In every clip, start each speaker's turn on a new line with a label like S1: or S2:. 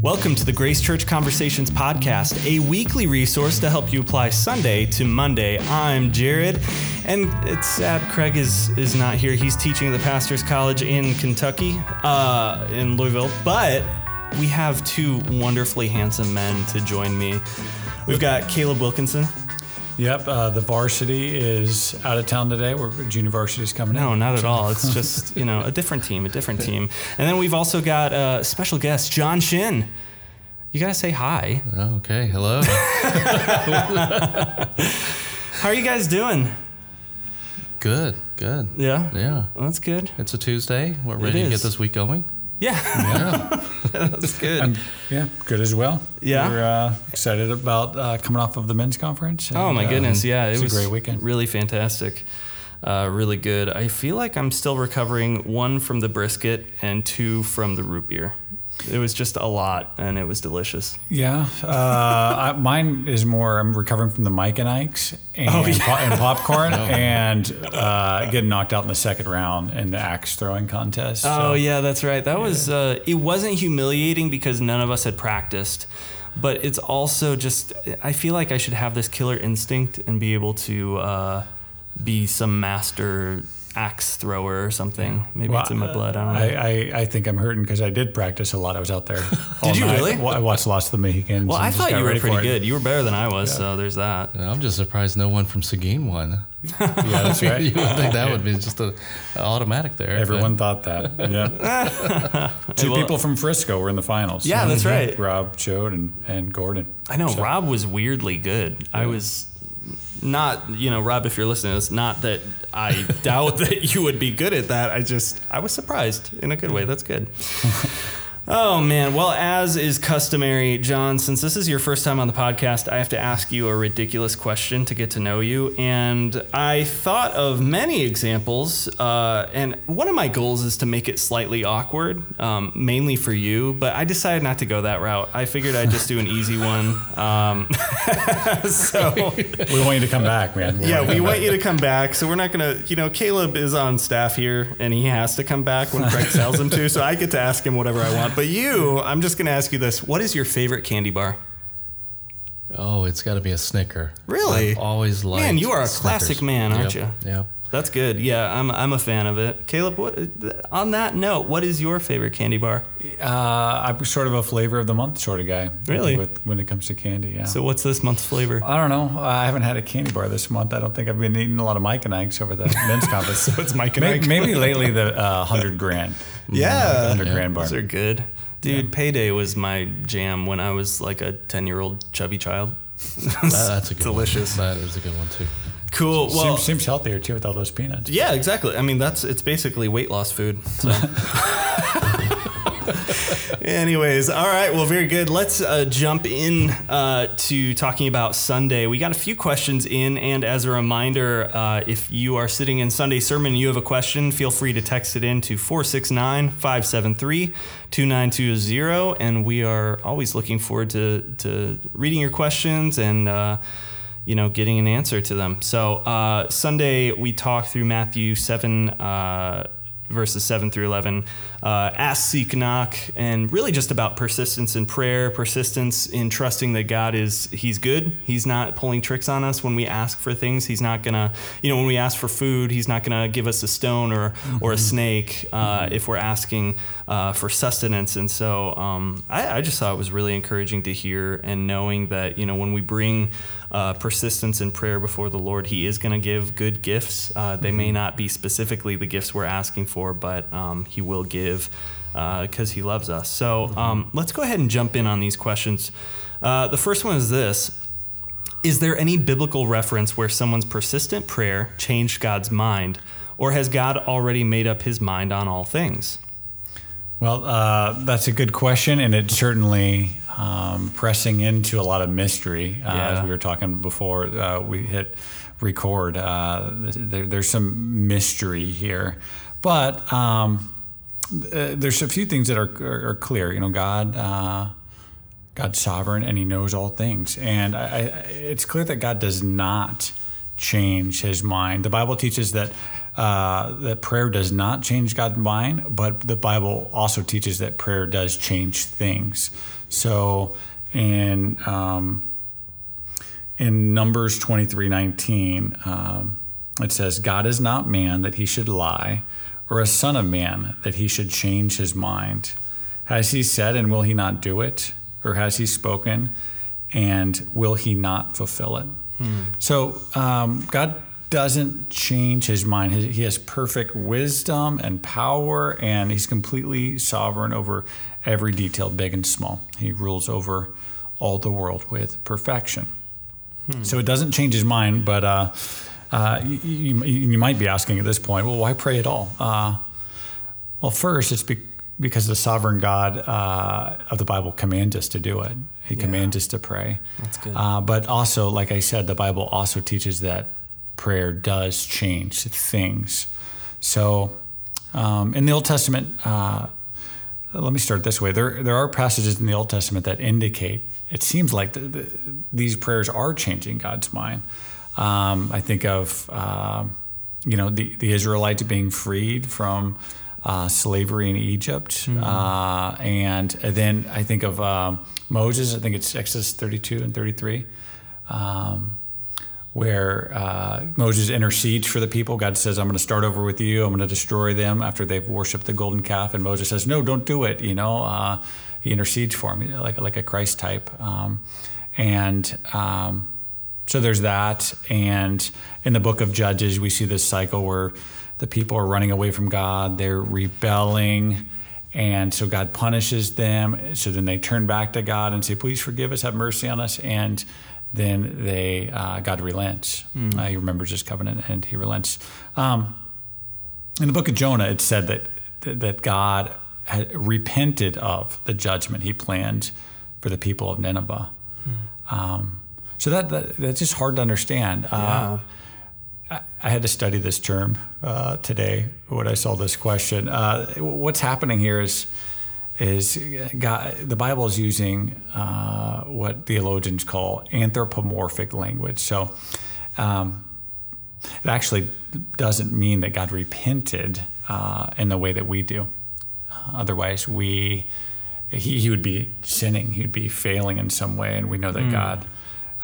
S1: Welcome to the Grace Church Conversations podcast, a weekly resource to help you apply Sunday to Monday. I'm Jared, and it's sad Craig is is not here. He's teaching at the Pastors College in Kentucky, uh, in Louisville. But we have two wonderfully handsome men to join me. We've got Caleb Wilkinson.
S2: Yep, uh, the varsity is out of town today. We're junior varsity's coming in.
S1: No, not at all. It's just you know a different team, a different team. And then we've also got a special guest, John Shin. You gotta say hi.
S3: Okay, hello.
S1: How are you guys doing?
S3: good, good.
S1: Yeah.
S3: Yeah.
S1: Well, that's good.
S3: It's a Tuesday. We're ready to get this week going.
S1: Yeah.
S3: Yeah.
S1: that's good.
S2: Um, yeah, good as well.
S1: Yeah?
S2: We're uh, excited about uh, coming off of the men's conference.
S1: oh my
S2: uh,
S1: goodness. Yeah. It was
S2: a great weekend.
S1: Really fantastic. Uh, really good. I feel like I'm still recovering one from the brisket and two from the root beer. It was just a lot and it was delicious.
S2: Yeah, uh, I, mine is more. I'm recovering from the Mike and Ike's and,
S1: Oh, yeah.
S2: po- and popcorn, and uh, getting knocked out in the second round in the axe throwing contest.
S1: Oh yeah, that's right. That was uh, it wasn't humiliating because none of us had practiced, but it's also just I feel like I should have this killer instinct and be able to uh, be some master axe thrower or something. Maybe
S2: Well,
S1: it's in my blood. I don't know.
S2: I, I, I think I'm hurting because I did practice a lot. I was out there. all
S1: you
S2: night.
S1: really?
S2: Wa- I watched Last of the Mohicans.
S1: well, I thought you were pretty good. You were better than I was, so there's that.
S3: And I'm just surprised no one from Seguin won.
S2: Yeah, that's right.
S3: you would think that would be just a, a automatic there.
S2: Everyone thought that. Yeah. Two
S1: Well-
S2: people from Frisco were in the finals.
S1: Yeah, that's right.
S2: Rob Chode and, and Gordon.
S1: I know Rob was weirdly good. I was not, you know, Rob, if you're listening, it's not that I doubt that you would be good at that. I just, I was surprised in a good way. That's good. Oh man, well as is customary, John, since this is your first time on the podcast, I have to ask you a ridiculous question to get to know you. And I thought of many examples, uh, and one of my goals is to make it slightly awkward, um, mainly for you. But I decided not to go that route. I figured I'd just do an easy one. Um, so
S2: We want you to come back, man.
S1: yeah, we want you to come back. So we're not gonna, you know, Caleb is on staff here, and he has to come back when Craig tells him to. So I get to ask him whatever I want. But you, I'm just gonna ask you this: What is your favorite candy bar?
S3: Oh, it's got to be a Snicker.
S1: Really?
S3: I've always liked.
S1: Man, you are a
S3: Snickers.
S1: classic man, aren't
S3: Yep, Yeah.
S1: That's good. Yeah, I'm, I'm a fan of it. Caleb, what, on that note, what is your favorite candy bar?
S2: Uh, I'm sort of a flavor of the month sort of guy.
S1: Really?
S2: With, when it comes to candy, yeah.
S1: So what's this month's flavor?
S2: I don't know. I haven't had a candy bar this month. I don't think I've been eating a lot of Mike and Ike's over the men's conference. so
S1: it's Mike and
S2: maybe,
S1: Ike.
S2: maybe lately the uh, hundred grand.
S1: Yeah.
S2: Mm, hundred grand bar.
S1: Those are good. Dude, payday was my jam when I was like a 10 year old chubby child.
S3: That- that's a good
S1: delicious.
S3: One. That is a good one too.
S1: Cool. Well,
S2: seems, seems healthier too with all those peanuts.
S1: Yeah, exactly. I mean, that's it's basically weight loss food. So. Anyways, all right. Well, very good. Let's uh, jump in uh, to talking about Sunday. We got a few questions in, and as a reminder, uh, if you are sitting in Sunday sermon and you have a question, feel free to text it in to 469 573 2920. And we are always looking forward to, to reading your questions and uh, you know, getting an answer to them. So uh, Sunday we talked through Matthew seven. Uh, verses 7 through 11 uh, ask seek knock and really just about persistence in prayer persistence in trusting that god is he's good. He's not pulling tricks on us. When we ask for things he's not gonna you know when we ask for food he's not gonna give us a stone or or a snake uh, if we're asking uh, for sustenance. And so um, I, I just thought it was really encouraging to hear and knowing that you know when we bring uh, persistence in prayer before the Lord, He is going to give good gifts. Uh, they may not be specifically the gifts we're asking for, but um, He will give because He loves us. So um, let's go ahead and jump in on these questions. Uh, the first one is this Is there any biblical reference where someone's persistent prayer changed God's mind, or has God already made up His mind on all things?
S2: Well, uh, that's a good question, and it certainly um, pressing into a lot of mystery. Uh,
S1: Yeah.
S2: As we were talking before, uh, we hit record. Uh, there, there's some mystery here, but um, uh, there's a few things that are, are, are clear. You know, God. Uh, God's sovereign and He knows all things, and I, I, it's clear that God does not change His mind. The Bible teaches that uh, that prayer does not change God's mind, but the Bible also teaches that prayer does change things. So in um, in Numbers twenty three nineteen, um, it says, "God is not man that he should lie, or a son of man that he should change his mind. Has he said, and will he not do it? Or has he spoken, and will he not fulfill it?" Hmm. So um, God doesn't change his mind. He has perfect wisdom and power, and he's completely sovereign over every detail, big and small. He rules over all the world with perfection. Hmm. So it doesn't change his mind, but uh, uh, you, you, might be asking at this point, well, why pray at all? Uh, well, first, it's be- because the sovereign God uh, of the Bible commands us to do it. He yeah. commands us to pray.
S1: That's good.
S2: Uh, but also, like I said, the Bible also teaches that prayer does change things. So, um, in the Old Testament, uh, let me start this way. There, there are passages in the Old Testament that indicate it seems like the, the, these prayers are changing God's mind. Um, I think of uh, you know the, the Israelites being freed from uh, slavery in Egypt, mm-hmm. uh, and, then I think of um, Moses. I think it's Exodus 32 and 33. Um, where uh, Moses intercedes for the people. God says, "I'm going to start over with you. I'm going to destroy them after they've worshipped the golden calf." And Moses says, "No, don't do it." You know, uh, he intercedes for him, like like a Christ type. Um, and um, so there's that. And in the book of Judges, we see this cycle where the people are running away from God. They're rebelling. And so God punishes them. So then they turn back to God and say, "Please forgive us, have mercy on us." And then they uh, God relents. Mm. Uh, he remembers his covenant and he relents. Um, in the book of Jonah, it said that that God had repented of the judgment He planned for the people of Nineveh. Mm. Um, so that, that, that's just hard to understand. Uh, yeah. I, I, had to study this term uh, today when I saw this question. Uh, what's happening here is is God, the Bible is using uh, what theologians call anthropomorphic language. So um, it actually doesn't mean that God repented uh, in the way that we do. Uh, otherwise, we he, he would be sinning. He'd be failing in some way, and we know that mm. God.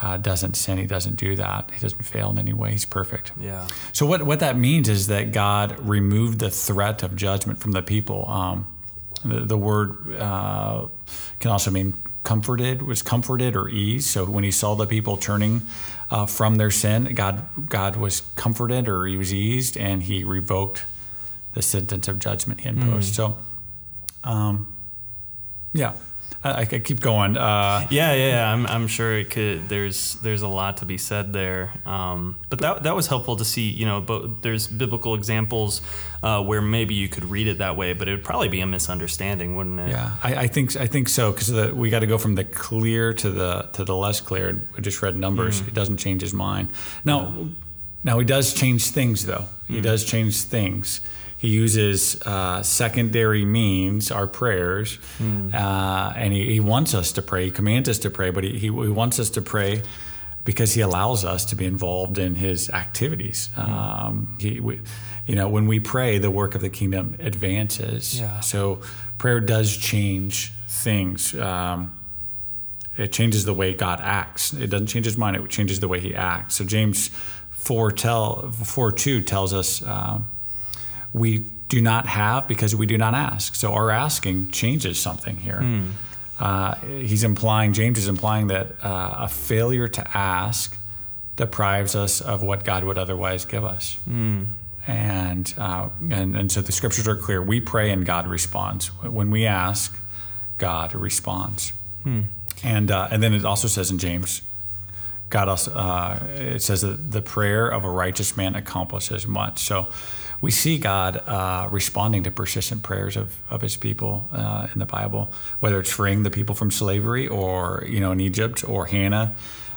S2: Uh, doesn't sin. He doesn't do that. He doesn't fail in any way. He's perfect.
S1: Yeah.
S2: So what what that means is that God removed the threat of judgment from the people. Um, the, the word uh, can also mean comforted, was comforted or ease. So when he saw the people turning uh, from their sin, God God was comforted or he was eased, and he revoked the sentence of judgment he imposed. Mm. So, um, yeah, I, I keep going. Uh,
S1: yeah, yeah, I'm, I'm sure it could. There's there's a lot to be said there. Um, but that that was helpful to see. You know, but there's biblical examples uh, where maybe you could read it that way, but it would probably be a misunderstanding, wouldn't it?
S2: Yeah, I, I think I think so because we got to go from the clear to the to the less clear. We just read numbers. Mm. It doesn't change his mind. Now, now he does change things though. He mm. does change things. He uses uh, secondary means, our prayers, mm. uh, and he, he, wants us to pray. He commands us to pray, but he, he, he, wants us to pray because he allows us to be involved in his activities. Mm. Um, he, we, you know, when we pray, the work of the kingdom advances. Yeah. So prayer does change things. Um, it changes the way God acts. It doesn't change his mind. It changes the way he acts. So James 4, tell, 4 2 tells us um, we do not have because we do not ask. So our asking changes something here. Mm. Uh, he's implying, James is implying that uh, a failure to ask deprives us of what God would otherwise give us. Mm. And, uh, and, and so the scriptures are clear. We pray and God responds. When we ask, God responds. Hmm. And, uh, and then it also says in James, God also, uh, it says that the prayer of a righteous man accomplishes much. So we see God uh, responding to persistent prayers of, of his people uh, in the Bible, whether it's freeing the people from slavery or, you know, in Egypt or Hannah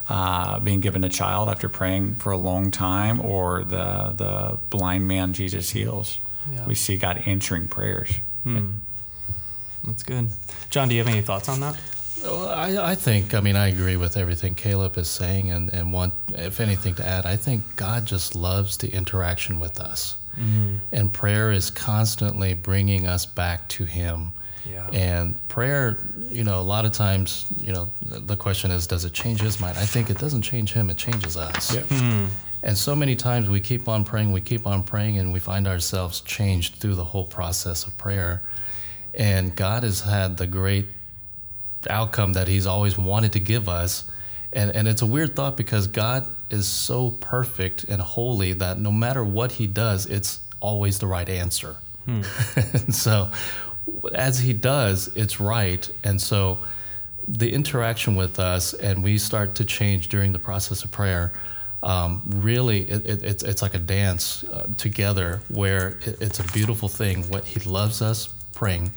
S2: uh, being given a child after praying for a long time or the, the blind man Jesus heals. Yeah. We see God answering prayers. Hmm.
S1: That's good. John, do you have any thoughts on that?
S3: I, I, think, I mean, I agree with everything Caleb is saying, and, and want, if anything, to add, I think God just loves the interaction with us. Mm-hmm. And prayer is constantly bringing us back to Him.
S1: Yeah.
S3: And prayer, you know, a lot of times, you know, the question is, does it change His mind? I think it doesn't change Him, it changes us.
S2: Yeah. Hmm.
S3: And so many times we keep on praying, we keep on praying, and we find ourselves changed through the whole process of prayer. And God has had the great outcome that He's always wanted to give us. And, and it's a weird thought because God is so perfect and holy that no matter what He does, it's always the right answer. and so, as He does, it's right. And so, the interaction with us, and we start to change during the process of prayer. Um, really, it, it, it's it's like a dance uh, together, where it, it's a beautiful thing. What He loves us praying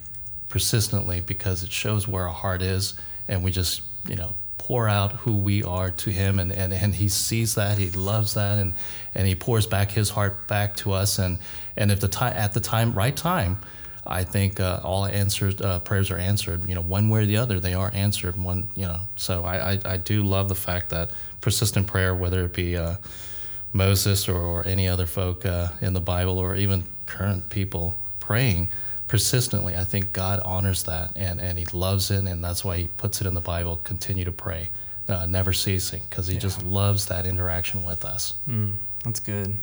S3: persistently because it shows where our heart is, and we just you know pour out who we are to Him, and, and, and He sees that, He loves that, and and He pours back His heart back to us, and and if the time at the time right time. I think uh, all answered uh, prayers are answered. You know, one way or the other, they are answered. One, you know, so I, I, I do love the fact that persistent prayer, whether it be uh, Moses or, or any other folk uh, in the Bible, or even current people praying persistently, I think God honors that and, and He loves it, and that's why He puts it in the Bible. Continue to pray, uh, never ceasing, because He just loves that interaction with us.
S1: That's good.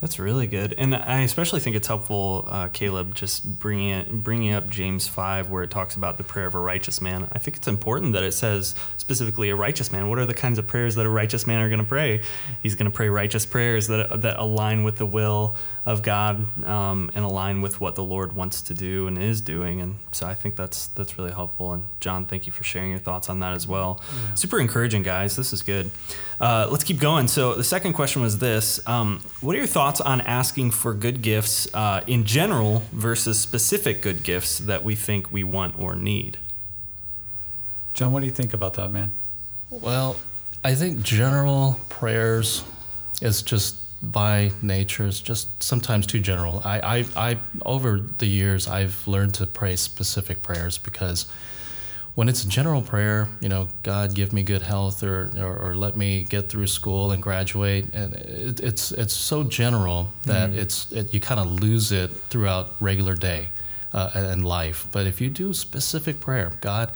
S1: That's really good, and I especially think it's helpful, uh, Caleb, just bringing it, bringing up James five, where it talks about the prayer of a righteous man. I think it's important that it says specifically a righteous man. What are the kinds of prayers that a righteous man are going to pray? He's going to pray righteous prayers that that align with the will of God um, and align with what the Lord wants to do and is doing. And so I think that's that's really helpful. And John, thank you for sharing your thoughts on that as well. Super encouraging, guys. This is good. Uh, let's keep going. So the second question was this: um, What are your thoughts on asking for good gifts uh, in general versus specific good gifts that we think we want or need?
S2: John, what do you think about that, man?
S3: Well, I think general prayers is just by nature is just sometimes too general. I, I, I over the years I've learned to pray specific prayers because when it's a general prayer, you know, God give me good health or, or, or let me get through school and graduate, and it, it's it's so general that it's it, you kind of lose it throughout regular day uh, and life. But if you do specific prayer, God,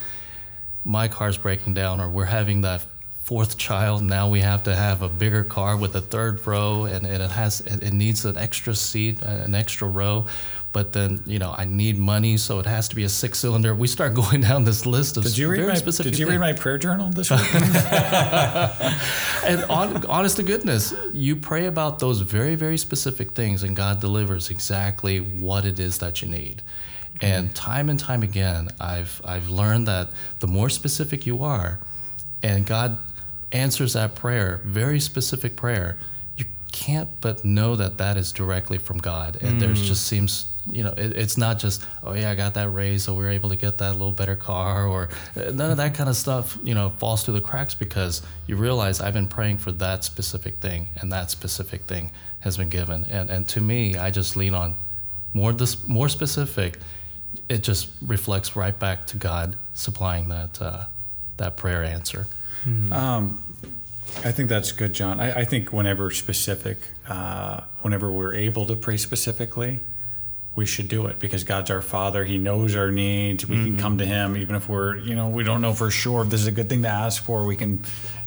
S3: my car's breaking down or we're having that fourth child now we have to have a bigger car with a third row and, and it has it, needs an extra seat uh, an extra row but then you know i need money so it has to be a six cylinder we start going down this list of
S2: Did you read my
S3: specific
S2: Did you
S3: things.
S2: read my prayer journal this week?
S3: and on, honest to goodness, you pray about those very, very specific things, and God delivers exactly what it is that you need. And time and time again, I've I've learned that the more specific you are, and God answers that prayer, very specific prayer, you can't but know that that is directly from God. And there's just seems you know it, it's not just oh yeah I got that raise so we were able to get that little better car or uh, none of that kind of stuff you know falls through the cracks because you realize I've been praying for that specific thing and that specific thing has been given. And and to me I just lean on more this more specific. It just reflects right back to God supplying that uh, that prayer answer
S2: Um, I think that's good, John. I, I think whenever specific, uh, whenever we're able to pray specifically, we should do it because God's our Father. He knows our needs. We can come to Him even if we're, you know, we don't know for sure if this is a good thing to ask for. We can,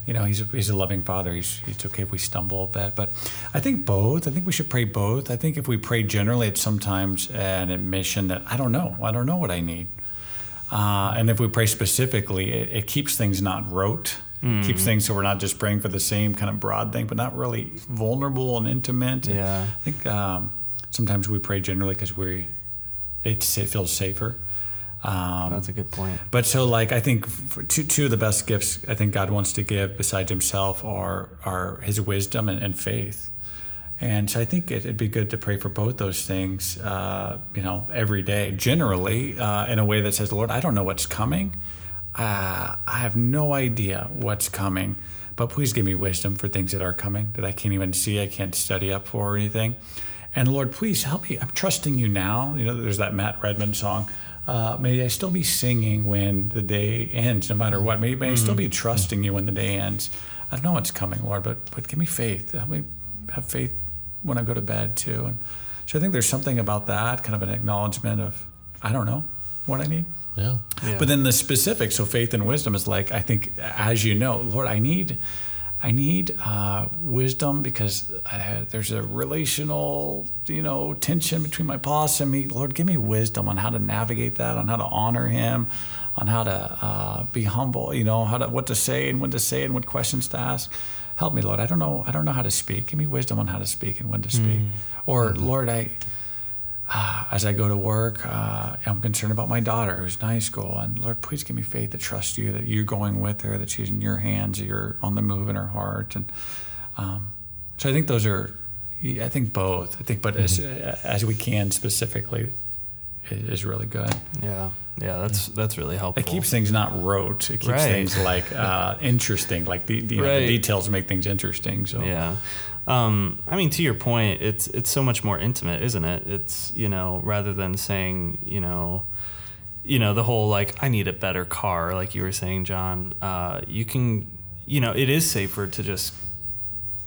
S2: you know, He's a, He's a loving Father. He's it's okay if we stumble a bit, but I think both. I think we should pray both. I think if we pray generally, it's sometimes an admission that I don't know. I don't know what I need. Uh, and if we pray specifically, it, it keeps things not rote. It keeps things so we're not just praying for the same kind of broad thing, but not really vulnerable and intimate. And
S1: Yeah.
S2: I think um, sometimes we pray generally because we it, feels safer. Um,
S1: That's a good point.
S2: but so, like, I think two two of the best gifts I think God wants to give besides Himself are are His wisdom and, and faith. And so I think it, it'd be good to pray for both those things, uh, you know, every day, generally, uh, in a way that says, Lord, I don't know what's coming. Uh, I have no idea what's coming, but please give me wisdom for things that are coming that I can't even see, I can't study up for or anything. And Lord, please help me. I'm trusting you now. You know, there's that Matt Redman song. Uh, may I still be singing when the day ends, no matter what. May, may I still be trusting you when the day ends. I don't know what's coming, Lord, but but give me faith. Help me have faith when I go to bed too. And So I think there's something about that, kind of an acknowledgement of, I don't know what I need.
S3: Yeah.
S1: Yeah.
S2: But then the specific, so faith and wisdom is like I think, as you know, Lord, I need, I need uh, wisdom because uh, there's a relational, you know, tension between my boss and me. Lord, give me wisdom on how to navigate that, on how to honor Him, on how to uh, be humble, you know, how to what to say and when to say and what questions to ask. Help me, Lord. I don't know. I don't know how to speak. Give me wisdom on how to speak and when to speak. Or Lord, I as I go to work, uh, I'm concerned about my daughter who's in high school. And Lord, please give me faith to trust you, that you're going with her, that she's in your hands, you're on the move in her heart. And um, so I think those are, I think both. I think, but as, as we can specifically, is is really good.
S1: Yeah. Yeah. That's that's really helpful.
S2: It keeps things not rote. It keeps
S1: Right.
S2: things like uh, interesting. Like the, the, you know, the details make things interesting. So
S1: Yeah. Um, I mean, to your point, it's it's so much more intimate, isn't it? It's you know, rather than saying you know, you know, the whole like I need a better car, like you were saying, John. Uh, you can, you know, it is safer to just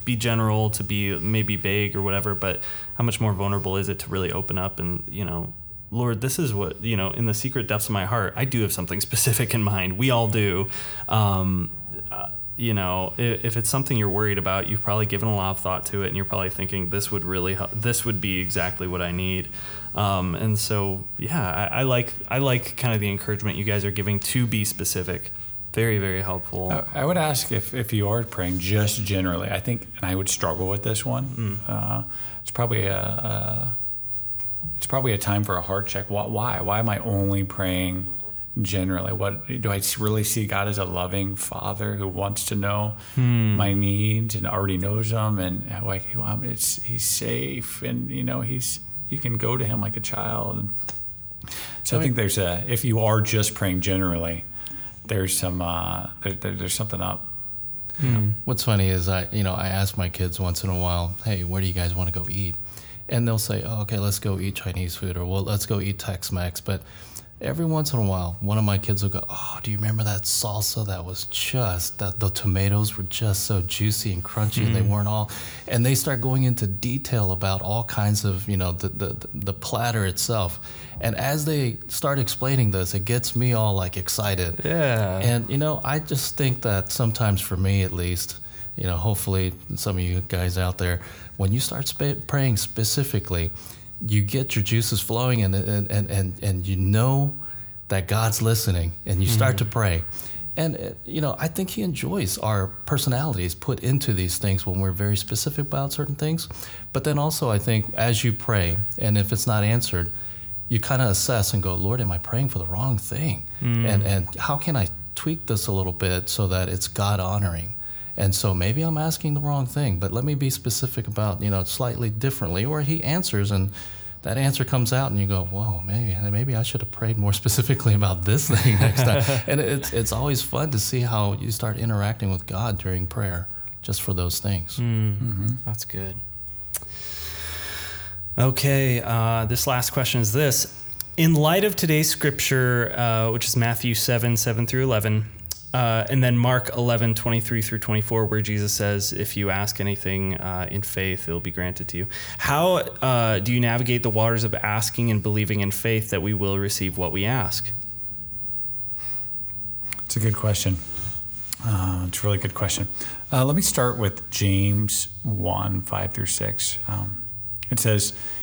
S1: be general, to be maybe vague or whatever. But how much more vulnerable is it to really open up and you know, Lord, this is what you know in the secret depths of my heart. I do have something specific in mind. We all do. Um, uh, you know, if, if it's something you're worried about, you've probably given a lot of thought to it, and you're probably thinking this would really help. This would be exactly what I need. Um, and so, yeah, I, I like I like kind of the encouragement you guys are giving to be specific. Very very helpful.
S2: I would ask if, if you are praying just generally. I think, and I would struggle with this one. Uh, it's probably a, a it's probably a time for a heart check. Why, why am I only praying generally? What do I really see God as a loving Father who wants to know my needs and already knows them, and like it's He's safe, and you know He's you can go to Him like a child. And so I think there's a if you are just praying generally, there's some uh, there, there, there's something up.
S3: What's funny is I, you know, I ask my kids once in a while, "Hey, where do you guys want to go eat?" And they'll say, oh, "Okay, let's go eat Chinese food," or "Well, let's go eat Tex-Mex." But every once in a while, one of my kids will go, "Oh, do you remember that salsa that was just that the tomatoes were just so juicy and crunchy, and they hmm. weren't all." And they start going into detail about all kinds of, you know, the the the platter itself. And as they start explaining this, it gets me all like excited.
S1: Yeah.
S3: And you know, I just think that sometimes for me at least, you know, hopefully some of you guys out there, when you start sp- praying specifically, you get your juices flowing and and, and, and and you know that God's listening and you start to pray. And uh, you know, I think he enjoys our personalities put into these things when we're very specific about certain things. But then also I think as you pray and if it's not answered, you kind of assess and go, Lord, am I praying for the wrong thing? And and how can I tweak this a little bit so that it's God honoring? And so maybe I'm asking the wrong thing, but let me be specific about, you know, slightly differently. Or he answers and that answer comes out and you go, whoa, maybe maybe I should have prayed more specifically about this thing next time. and it's it's always fun to see how you start interacting with God during prayer just for those things.
S1: That's good. Okay, uh, this last question is this. In light of today's scripture, uh, which is Matthew 7, 7 through 11, uh, and then Mark 11, 23 through 24, where Jesus says, if you ask anything uh, in faith, it'll be granted to you. How uh, do you navigate the waters of asking and believing in faith that we will receive what we ask?
S2: It's a good question. Uh, it's a really good question. Uh, let me start with James 1 5 through 6. Um, it says,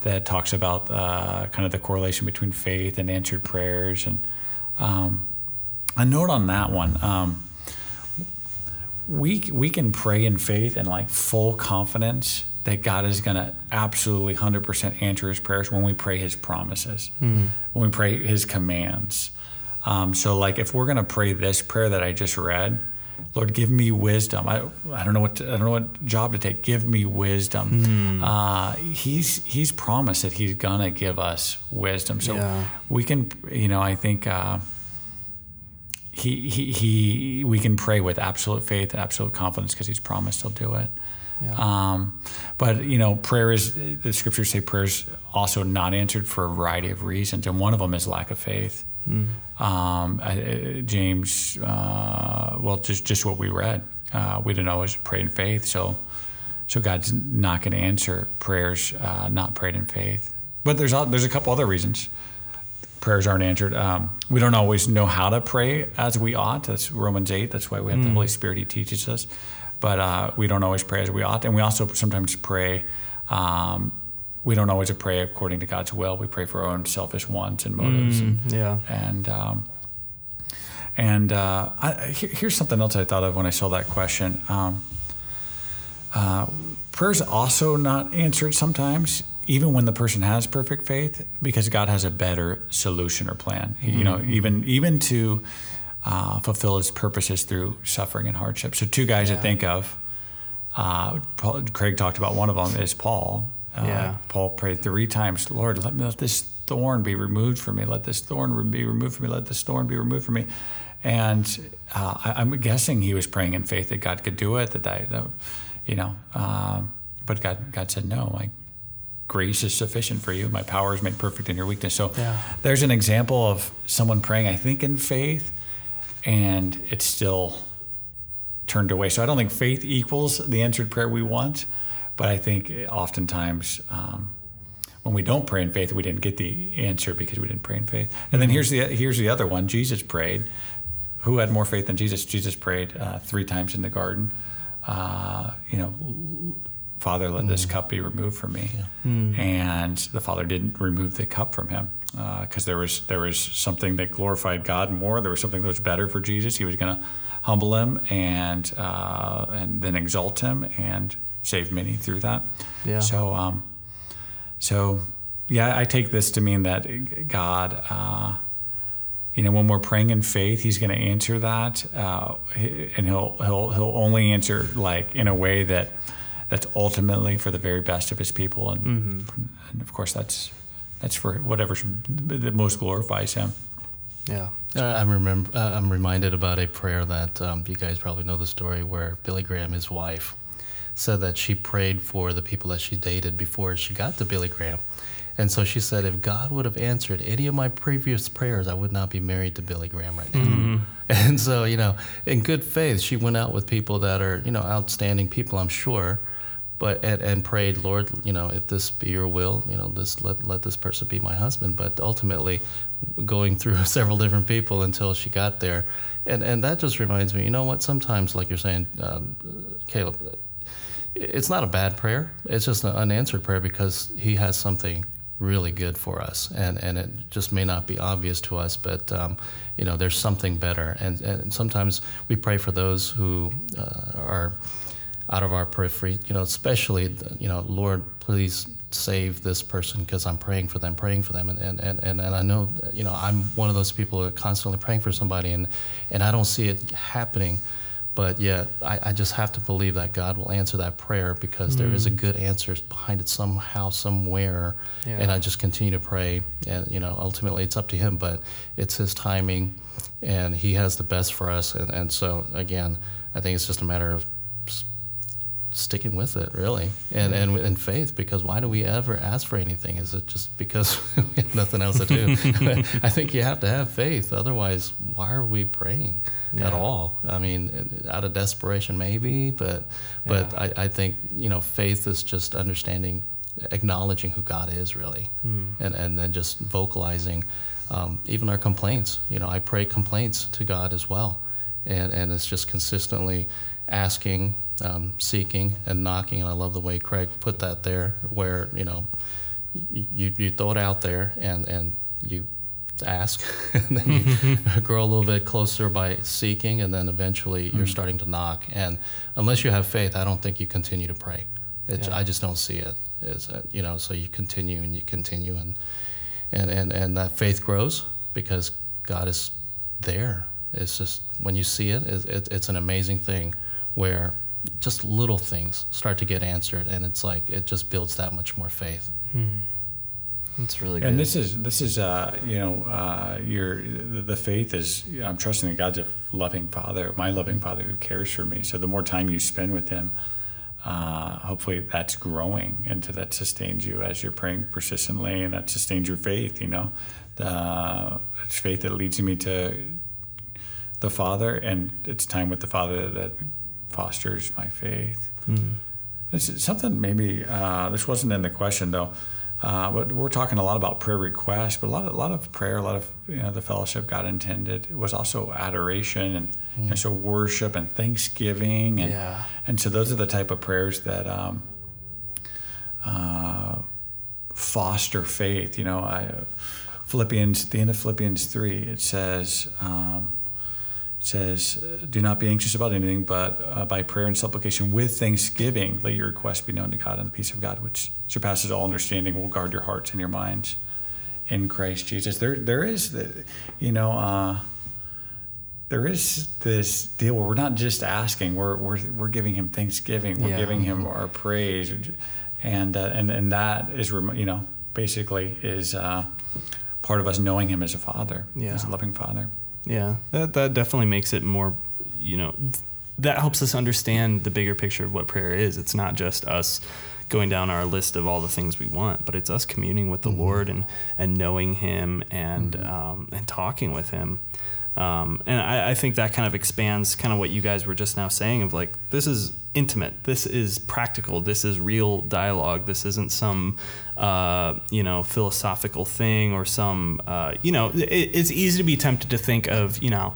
S2: that talks about uh, kind of the correlation between faith and answered prayers. And um, a note on that one: um, we we can pray in faith and like full confidence that God is going to absolutely 100% answer his prayers when we pray his promises, when we pray his commands. Um, so, like, if we're going to pray this prayer that I just read, Lord, give me wisdom. I, I don't know what to, I don't know what job to take. Give me wisdom.
S1: Hmm.
S2: Uh, he's he's promised that he's gonna give us wisdom. So
S1: Yeah.
S2: we can, you know, I think uh, he, he he we can pray with absolute faith and absolute confidence because he's promised he'll do it.
S1: Yeah.
S2: Um, but you know, prayer is the scriptures say prayer is also not answered for a variety of reasons, and one of them is lack of faith. Um, I- I- James, uh, well, just just what we read, uh, we didn't always pray in faith, so so God's not going to answer prayers uh, not prayed in faith. But there's a- there's a couple other reasons prayers aren't answered. Um, we don't always know how to pray as we ought. That's Romans 8. That's why we have the Holy Spirit. He teaches us. But uh, we don't always pray as we ought. And we also sometimes pray, um, we don't always pray according to God's will. We pray for our own selfish wants and motives. and,
S1: yeah.
S2: and um, and uh, I, here- here's something else I thought of when I saw that question. Um, uh, prayers also not answered sometimes, even when the person has perfect faith, because God has a better solution or plan. He- You know, even even to uh, fulfill His purposes through suffering and hardship. So, two guys I think of. Uh, Paul, Craig talked about one of them is Paul. Uh,
S1: Yeah.
S2: Paul prayed three times, Lord, let, me, let this thorn be removed from me. Let this thorn be removed from me. Let this thorn be removed from me. And uh, I, I'm guessing he was praying in faith that God could do it. That that, that you know, um, but God God said no. My grace is sufficient for you. My power is made perfect in your weakness. So
S1: Yeah.
S2: there's an example of someone praying, I think, in faith, and it's still turned away. So I don't think faith equals the answered prayer we want, but I think oftentimes um, when we don't pray in faith, we didn't get the answer because we didn't pray in faith. And then here's the here's the other one. Jesus prayed. Who had more faith than Jesus? Jesus prayed uh, three times in the garden. Uh, you know, Father, let this cup be removed from me. And the Father didn't remove the cup from him because there was there was something that glorified God more. There was something that was better for Jesus. He was going to humble him and uh, and then exalt him and save many through that.
S1: Yeah.
S2: So um, so yeah, I take this to mean that God. Uh, you know, when we're praying in faith, He's going to answer that, uh, and He'll He'll He'll only answer like in a way that that's ultimately for the very best of His people, and, and of course that's that's for whatever that most glorifies Him.
S1: Yeah.
S3: Uh, I'm remember. Uh, I'm reminded about a prayer that um, you guys probably know the story where Billy Graham, his wife, said that she prayed for the people that she dated before she got to Billy Graham, and so she said, if God would have answered any of my previous prayers, I would not be married to Billy Graham right now. And so, you know, in good faith, she went out with people that are, you know, outstanding people, I'm sure. But and, and prayed, Lord, you know, if this be your will, you know, this let let this person be my husband. But ultimately, going through several different people until she got there, and and that just reminds me, you know what? Sometimes, like you're saying, um, Caleb, it's not a bad prayer. It's just an unanswered prayer because He has something really good for us, and and it just may not be obvious to us, but um, you know, there's something better. And and sometimes we pray for those who uh, are out of our periphery, you know, especially, you know, Lord, please save this person because I'm praying for them, praying for them. And, and, and, and, I know, you know, I'm one of those people that are constantly praying for somebody and, and I don't see it happening. But yet, I, I just have to believe that God will answer that prayer because there is a hmm. good answer behind it somehow, somewhere.
S1: Yeah.
S3: And I just continue to pray. And, you know, ultimately it's up to Him, but it's His timing and He has the best for us. And, and so, again, I think it's just a matter of sticking with it, really, and and mm-hmm. in faith. Because why do we ever ask for anything? Is it just because we have nothing else to do? I think you have to have faith. Otherwise, why are we praying at all? I mean, uh, out of desperation, maybe, but but I, I think you know, faith is just understanding, acknowledging who God is, really, hmm. and and then just vocalizing. Um, even our complaints, you know, I pray complaints to God as well, and and it's just consistently asking, um, seeking, and knocking. And I love the way Craig put that there, where you know, you you throw it out there and and you ask, and then you grow a little bit closer by seeking, and then eventually you're starting to knock. And unless you have faith, I don't think you continue to pray.
S1: Yeah.
S3: I just don't see it. It's, you know, so you continue and you continue, and and and and that faith grows because God is there. It's just when you see it, it, it it's an amazing thing where just little things start to get answered, and it's like it just builds that much more faith.
S1: It's really good.
S2: And this is this is uh, you know uh, your the the faith is I'm trusting that God's a loving Father, my loving Father who cares for me. So the more time you spend with Him, uh, hopefully that's growing, and so that sustains you as you're praying persistently, and that sustains your faith. You know, the it's faith that leads me to the Father, and it's time with the Father that fosters my faith. This is something maybe uh, this wasn't in the question though, uh, but we're talking a lot about prayer requests. But a lot, of, a lot of prayer, a lot of you know, the fellowship God intended was also adoration and you know, so worship and thanksgiving and
S1: Yeah.
S2: and so those are the type of prayers that um, uh, foster faith. You know, I, Philippians at the end of Philippians three, it says. Um, it says, "Do not be anxious about anything, but uh, by prayer and supplication with thanksgiving, let your requests be known to God, and the peace of God, which surpasses all understanding, will guard your hearts and your minds in Christ Jesus." There, there is, the, you know, uh, there is this deal where we're not just asking; we're we're, we're giving Him thanksgiving, we're
S1: Yeah.
S2: giving Him our praise, and uh, and and that is, you know, basically is uh, part of us knowing Him as a Father,
S1: Yeah.
S2: as a loving Father.
S1: Yeah, that that definitely makes it more, you know, that helps us understand the bigger picture of what prayer is. It's not just us going down our list of all the things we want, but it's us communing with the Lord and and knowing Him and um, and talking with Him. Um, and I, I think that kind of expands kind of what you guys were just now saying of like this is intimate, this is practical, this is real dialogue. This isn't some uh, you know philosophical thing or some uh, you know it, it's easy to be tempted to think of you know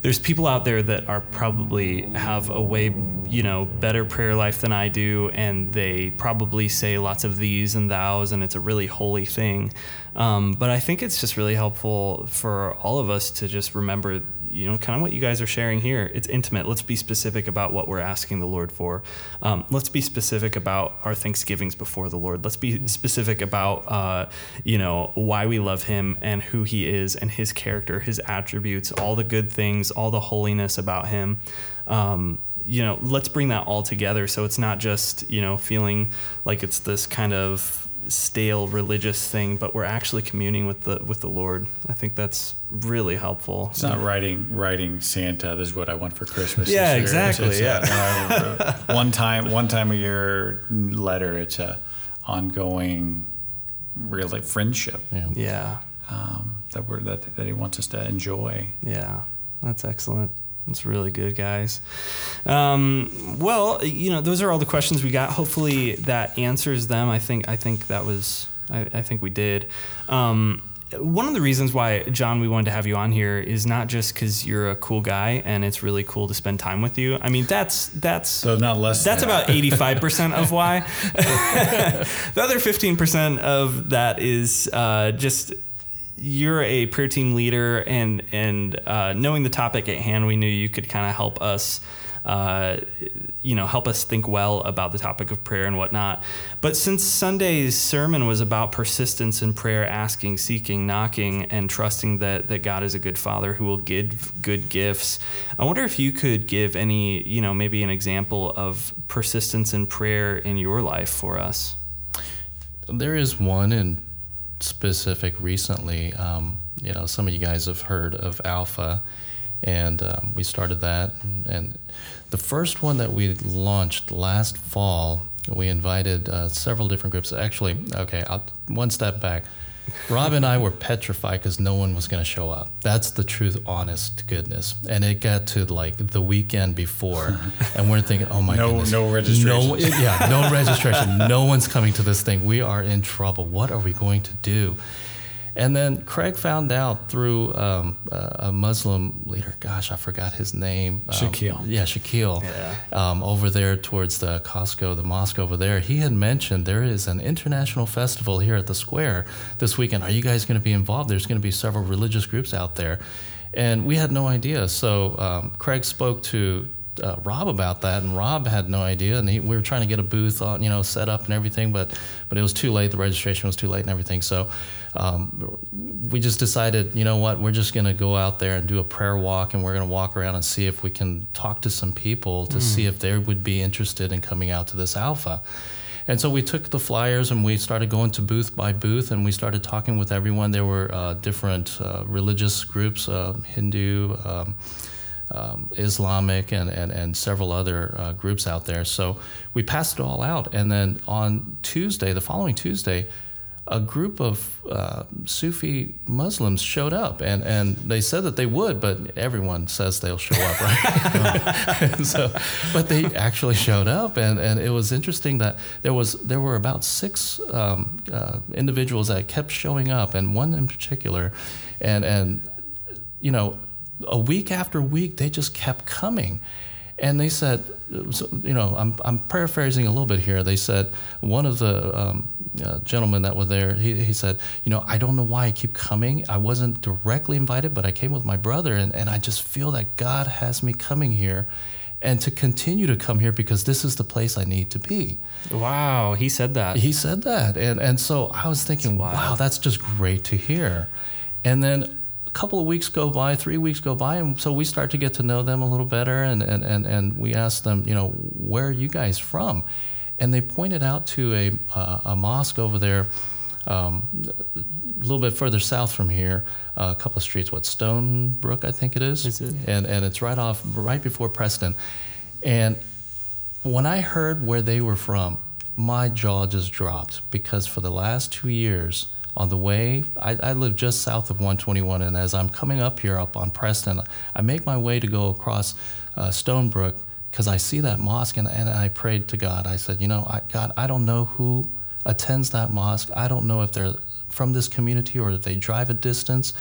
S1: there's people out there that are probably have a way you know better prayer life than I do, and they probably say lots of these and thous, and it's a really holy thing. Um, but I think it's just really helpful for all of us to just remember, you know, kind of what you guys are sharing here. It's intimate. Let's be specific about what we're asking the Lord for. Um, let's be specific about our thanksgivings before the Lord. Let's be specific about, uh, you know, why we love Him and who He is and His character, His attributes, all the good things, all the holiness about Him. Um, you know, let's bring that all together so it's not just, you know, feeling like it's this kind of stale religious thing, but we're actually communing with the with the Lord. I think that's really helpful.
S2: It's not writing writing Santa. This is what I want for Christmas.
S1: Yeah,
S2: this year. It's-
S1: exactly,
S2: it's a- uh, one time, one time a year letter. It's a ongoing, real like friendship
S3: Yeah.
S1: Yeah.
S2: um, that we're that, that he wants us to enjoy.
S1: Yeah, that's excellent. That's really good, guys. Um, well, you know, those are all the questions we got. Hopefully, that answers them. I think. I think that was. I, I think we did. Um, one of the reasons why John we wanted to have you on here is not just because you're a cool guy and it's really cool to spend time with you. I mean, that's that's
S2: So not less.
S1: that's about 85% of why. the other 15% of that is uh, just you're a prayer team leader, and and uh, knowing the topic at hand, we knew you could kind of help us. Uh, you know, help us think well about the topic of prayer and whatnot. But since Sunday's sermon was about persistence in prayer, asking, seeking, knocking, and trusting that that God is a good Father who will give good gifts, I wonder if you could give any, you know, maybe an example of persistence in prayer in your life for us.
S3: There is one in specific recently. Um, you know, some of you guys have heard of Alpha, and um, we started that. And the first one that we launched last fall, we invited uh, several different groups. Actually, okay, I'll, one step back. Rob and I were petrified because no one was going to show up. That's the truth, honest to goodness. And it got to like the weekend before, and we're thinking, "Oh my
S2: No-
S3: goodness,
S2: no registration.
S3: No, yeah, no registration. No one's coming to this thing. We are in trouble. What are we going to do? And then Craig found out through um, a a Muslim leader. Gosh, I forgot his name. Um,
S2: Shaquille.
S3: Yeah, Shaquille.
S1: Yeah.
S3: Um, over there towards the Costco, the mosque over there, he had mentioned there is an international festival here at the square this weekend. Are you guys going to be involved? There's going to be several religious groups out there, and we had no idea. So um, Craig spoke to uh, Rob about that, and Rob had no idea, and he, we were trying to get a booth on, you know, set up and everything, but but it was too late. The registration was too late and everything. So um, we just decided, you know what, we're just going to go out there and do a prayer walk, and we're going to walk around and see if we can talk to some people to mm. see if they would be interested in coming out to this alpha. And so we took the flyers and we started going to booth by booth and we started talking with everyone. There were uh, different uh, religious groups, uh, Hindu, um, um, Islamic, and, and, and several other uh, groups out there. So we passed it all out. And then on Tuesday, the following Tuesday, a group of uh, Sufi Muslims showed up, and, and they said that they would, but everyone says they'll show up, right? so, but they actually showed up, and, and it was interesting that there was there were about six um, uh, individuals that kept showing up, and one in particular, and and you know, a week after week they just kept coming, and they said, you know, I'm, I'm paraphrasing a little bit here. They said, one of the um, uh, gentlemen that were there, he, he said, you know, I don't know why I keep coming. I wasn't directly invited, but I came with my brother, and, and I just feel that God has me coming here and to continue to come here because this is the place I need to be.
S1: Wow, he said that.
S3: He said that. And and so I was thinking, wow, that's just great to hear. And then couple of weeks go by, three weeks go by, and so we start to get to know them a little better. And, and, and, and we ask them, you know, where are you guys from? And they pointed out to a, uh, a mosque over there, um, a little bit further south from here, uh, a couple of streets, what, Stonebrook, I think it is?
S1: Is it?
S3: And, and it's right off, right before Preston. And when I heard where they were from, my jaw just dropped because for the last two years, on the way, I, I, live just south of 121, and as I'm coming up here up on Preston, I make my way to go across uh, Stonebrook because I see that mosque, and, and I prayed to God. I said, you know, I, God, I don't know who attends that mosque. I don't know if they're from this community or if they drive a distance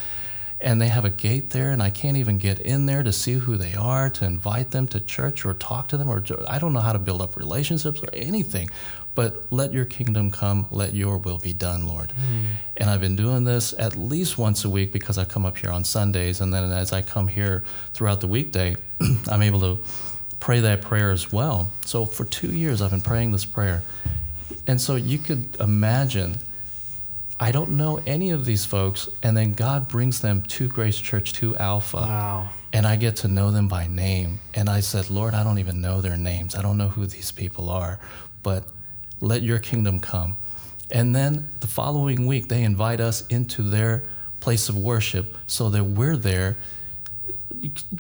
S3: and they have a gate there and i can't even get in there to see who they are to invite them to church or talk to them or i don't know how to build up relationships or anything but let your kingdom come, let your will be done, Lord. Mm. And I've been doing this at least once a week because I come up here on Sundays. And then as I come here throughout the weekday, I'm able to pray that prayer as well. So for two years, I've been praying this prayer. And so you could imagine, I don't know any of these folks, and then God brings them to Grace Church, to Alpha.
S1: Wow.
S3: And I get to know them by name. And I said, Lord, I don't even know their names. I don't know who these people are. But let your kingdom come. And then the following week, they invite us into their place of worship so that we're there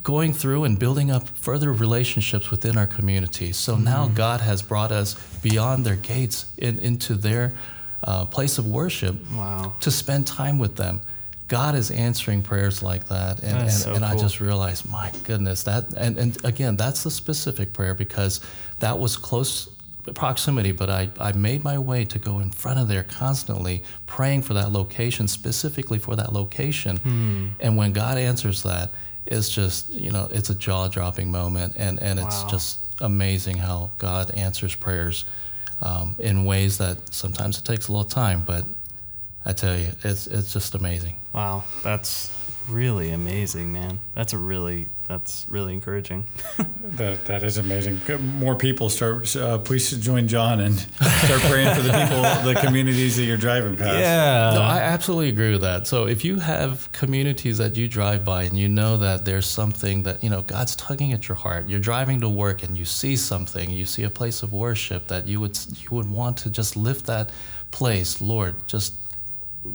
S3: going through and building up further relationships within our community. So mm-hmm. now God has brought us beyond their gates and into their uh, place of worship
S1: wow.
S3: to spend time with them. God is answering prayers like that. And, and,
S1: so
S3: and
S1: cool.
S3: I just realized, my goodness, that, and, and again, that's the specific prayer because that was close proximity, but I, I made my way to go in front of there constantly, praying for that location, specifically for that location.
S1: Hmm.
S3: And when God answers that, it's just, you know, it's a jaw dropping moment. And, and it's
S1: wow.
S3: just amazing how God answers prayers um, in ways that sometimes it takes a little time, but I tell you, it's, it's just amazing.
S1: Wow. That's really amazing, man. That's a really that's really encouraging.
S2: that that is amazing. More people start. Uh, please join John and start praying for the people, the communities that you're driving past.
S3: Yeah, no, I absolutely agree with that. So if you have communities that you drive by and you know that there's something that you know God's tugging at your heart, you're driving to work and you see something, you see a place of worship that you would you would want to just lift that place, Lord, just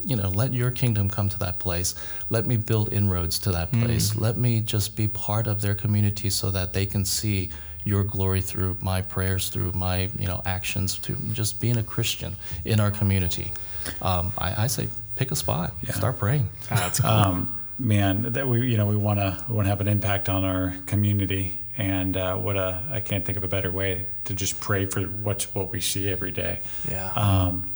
S3: you know, let your kingdom come to that place. Let me build inroads to that place. Mm. Let me just be part of their community so that they can see your glory through my prayers, through my you know actions, to just being a Christian in our community. Um, I, I, say pick a spot, yeah. start praying.
S1: Ah, that's cool. Um,
S2: man, that we you know we want to we want to have an impact on our community, and uh, what a I can't think of a better way to just pray for what's what we see every day.
S1: Yeah.
S2: Um,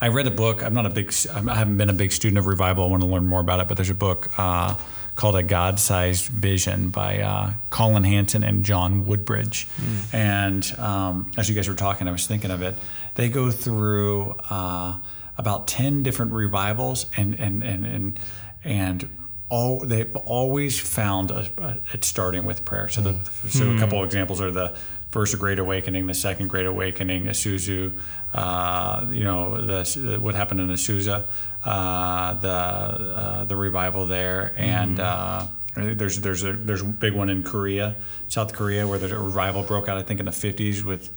S2: I read a book. I'm not a big. I haven't been a big student of revival. I want to learn more about it. But there's a book uh, called A God-Sized Vision by uh, Collin Hansen and John Woodbridge. Mm. And um, as you guys were talking, I was thinking of it. They go through uh, about ten different revivals and and and and and all they've always found a, a, it starting with prayer. So, the, so a couple of examples are the first Great Awakening, the second Great Awakening, Isuzu, uh, you know, the, what happened in Azusa, uh, the uh, the revival there, and uh, there's there's a there's a big one in Korea, South Korea, where the revival broke out. I think in the 50s with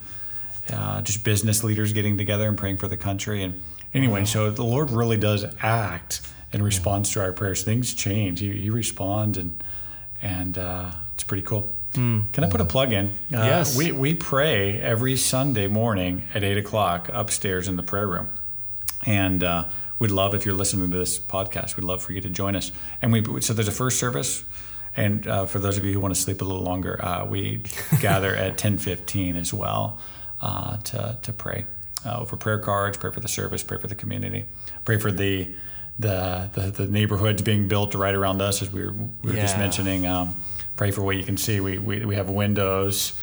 S2: uh, just business leaders getting together and praying for the country. And anyway, so the Lord really does act in response to our prayers. Things change. He, he responds, and and uh, it's pretty cool. Mm. Can I put a plug in?
S1: Uh, yes.
S2: We, we pray every Sunday morning at 8 o'clock upstairs in the prayer room. And uh, we'd love, if you're listening to this podcast, we'd love for you to join us. And we so there's a first service. And uh, for those of you who want to sleep a little longer, uh, we gather at 10:15 as well uh, to, to pray uh, over prayer cards, pray for the service, pray for the community, pray for the the, the, the neighborhoods being built right around us, as we were, we were yeah. just mentioning. Um, pray for what you can see. We, we, we have windows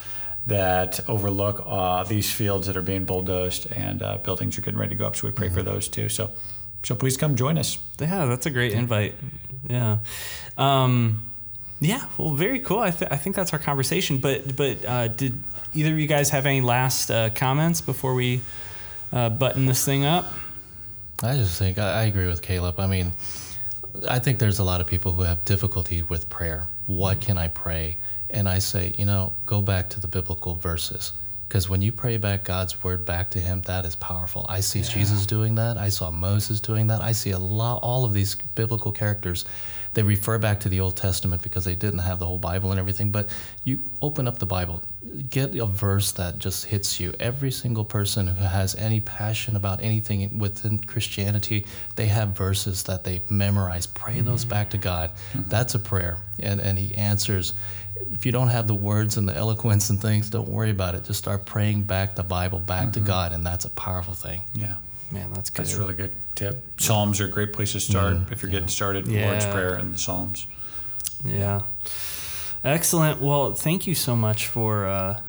S2: that overlook uh, these fields that are being bulldozed, and uh, buildings are getting ready to go up. So we pray mm-hmm. for those too. So, so please come join us.
S1: Yeah, that's a great invite. Yeah. Um, yeah, well, very cool. I, th- I think that's our conversation. But but uh, did either of you guys have any last uh, comments before we uh, button this thing up?
S3: I just think I, I agree with Caleb. I mean, I think there's a lot of people who have difficulty with prayer. What can I pray? And I say, you know, go back to the biblical verses. Because when you pray back God's word back to Him, that is powerful. I see yeah. Jesus doing that. I saw Moses doing that. I see a lot, all of these biblical characters they refer back to the Old Testament because they didn't have the whole Bible and everything. But you open up the Bible, get a verse that just hits you. Every single person who has any passion about anything within Christianity, they have verses that they memorize. Pray mm-hmm. those back to God. Mm-hmm. That's a prayer, and and He answers. If you don't have the words and the eloquence and things, don't worry about it. Just start praying back the Bible back mm-hmm. to God, and that's a powerful thing.
S2: Yeah.
S1: Man, that's good.
S2: That's a really good tip. Psalms are a great place to start mm, if you're yeah. getting started. Yeah. Lord's Prayer and the Psalms.
S1: Yeah. Excellent. Well, thank you so much for uh,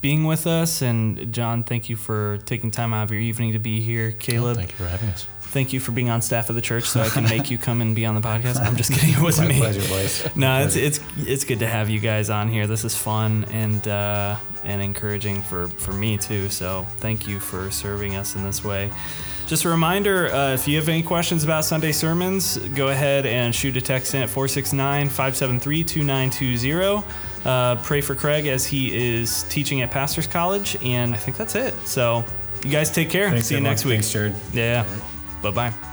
S1: being with us. And John, thank you for taking time out of your evening to be here. Caleb.
S3: Oh, thank you for having us.
S1: Thank you for being on staff of the church, so I can make you come and be on the podcast. I'm just kidding. It wasn't me.
S2: Pleasure, boys.
S1: no, it's it's it's good to have you guys on here. This is fun and uh, and encouraging for for me too. So thank you for serving us in this way. Just a reminder uh, if you have any questions about Sunday sermons, go ahead and shoot a text in at 469 573 2920. Uh, pray for Craig as he is teaching at Pastor's College. And I think that's it. So you guys take care.
S2: Thanks,
S1: See you
S2: everyone.
S1: next week.
S2: Thanks, Jared.
S1: Yeah. Bye bye.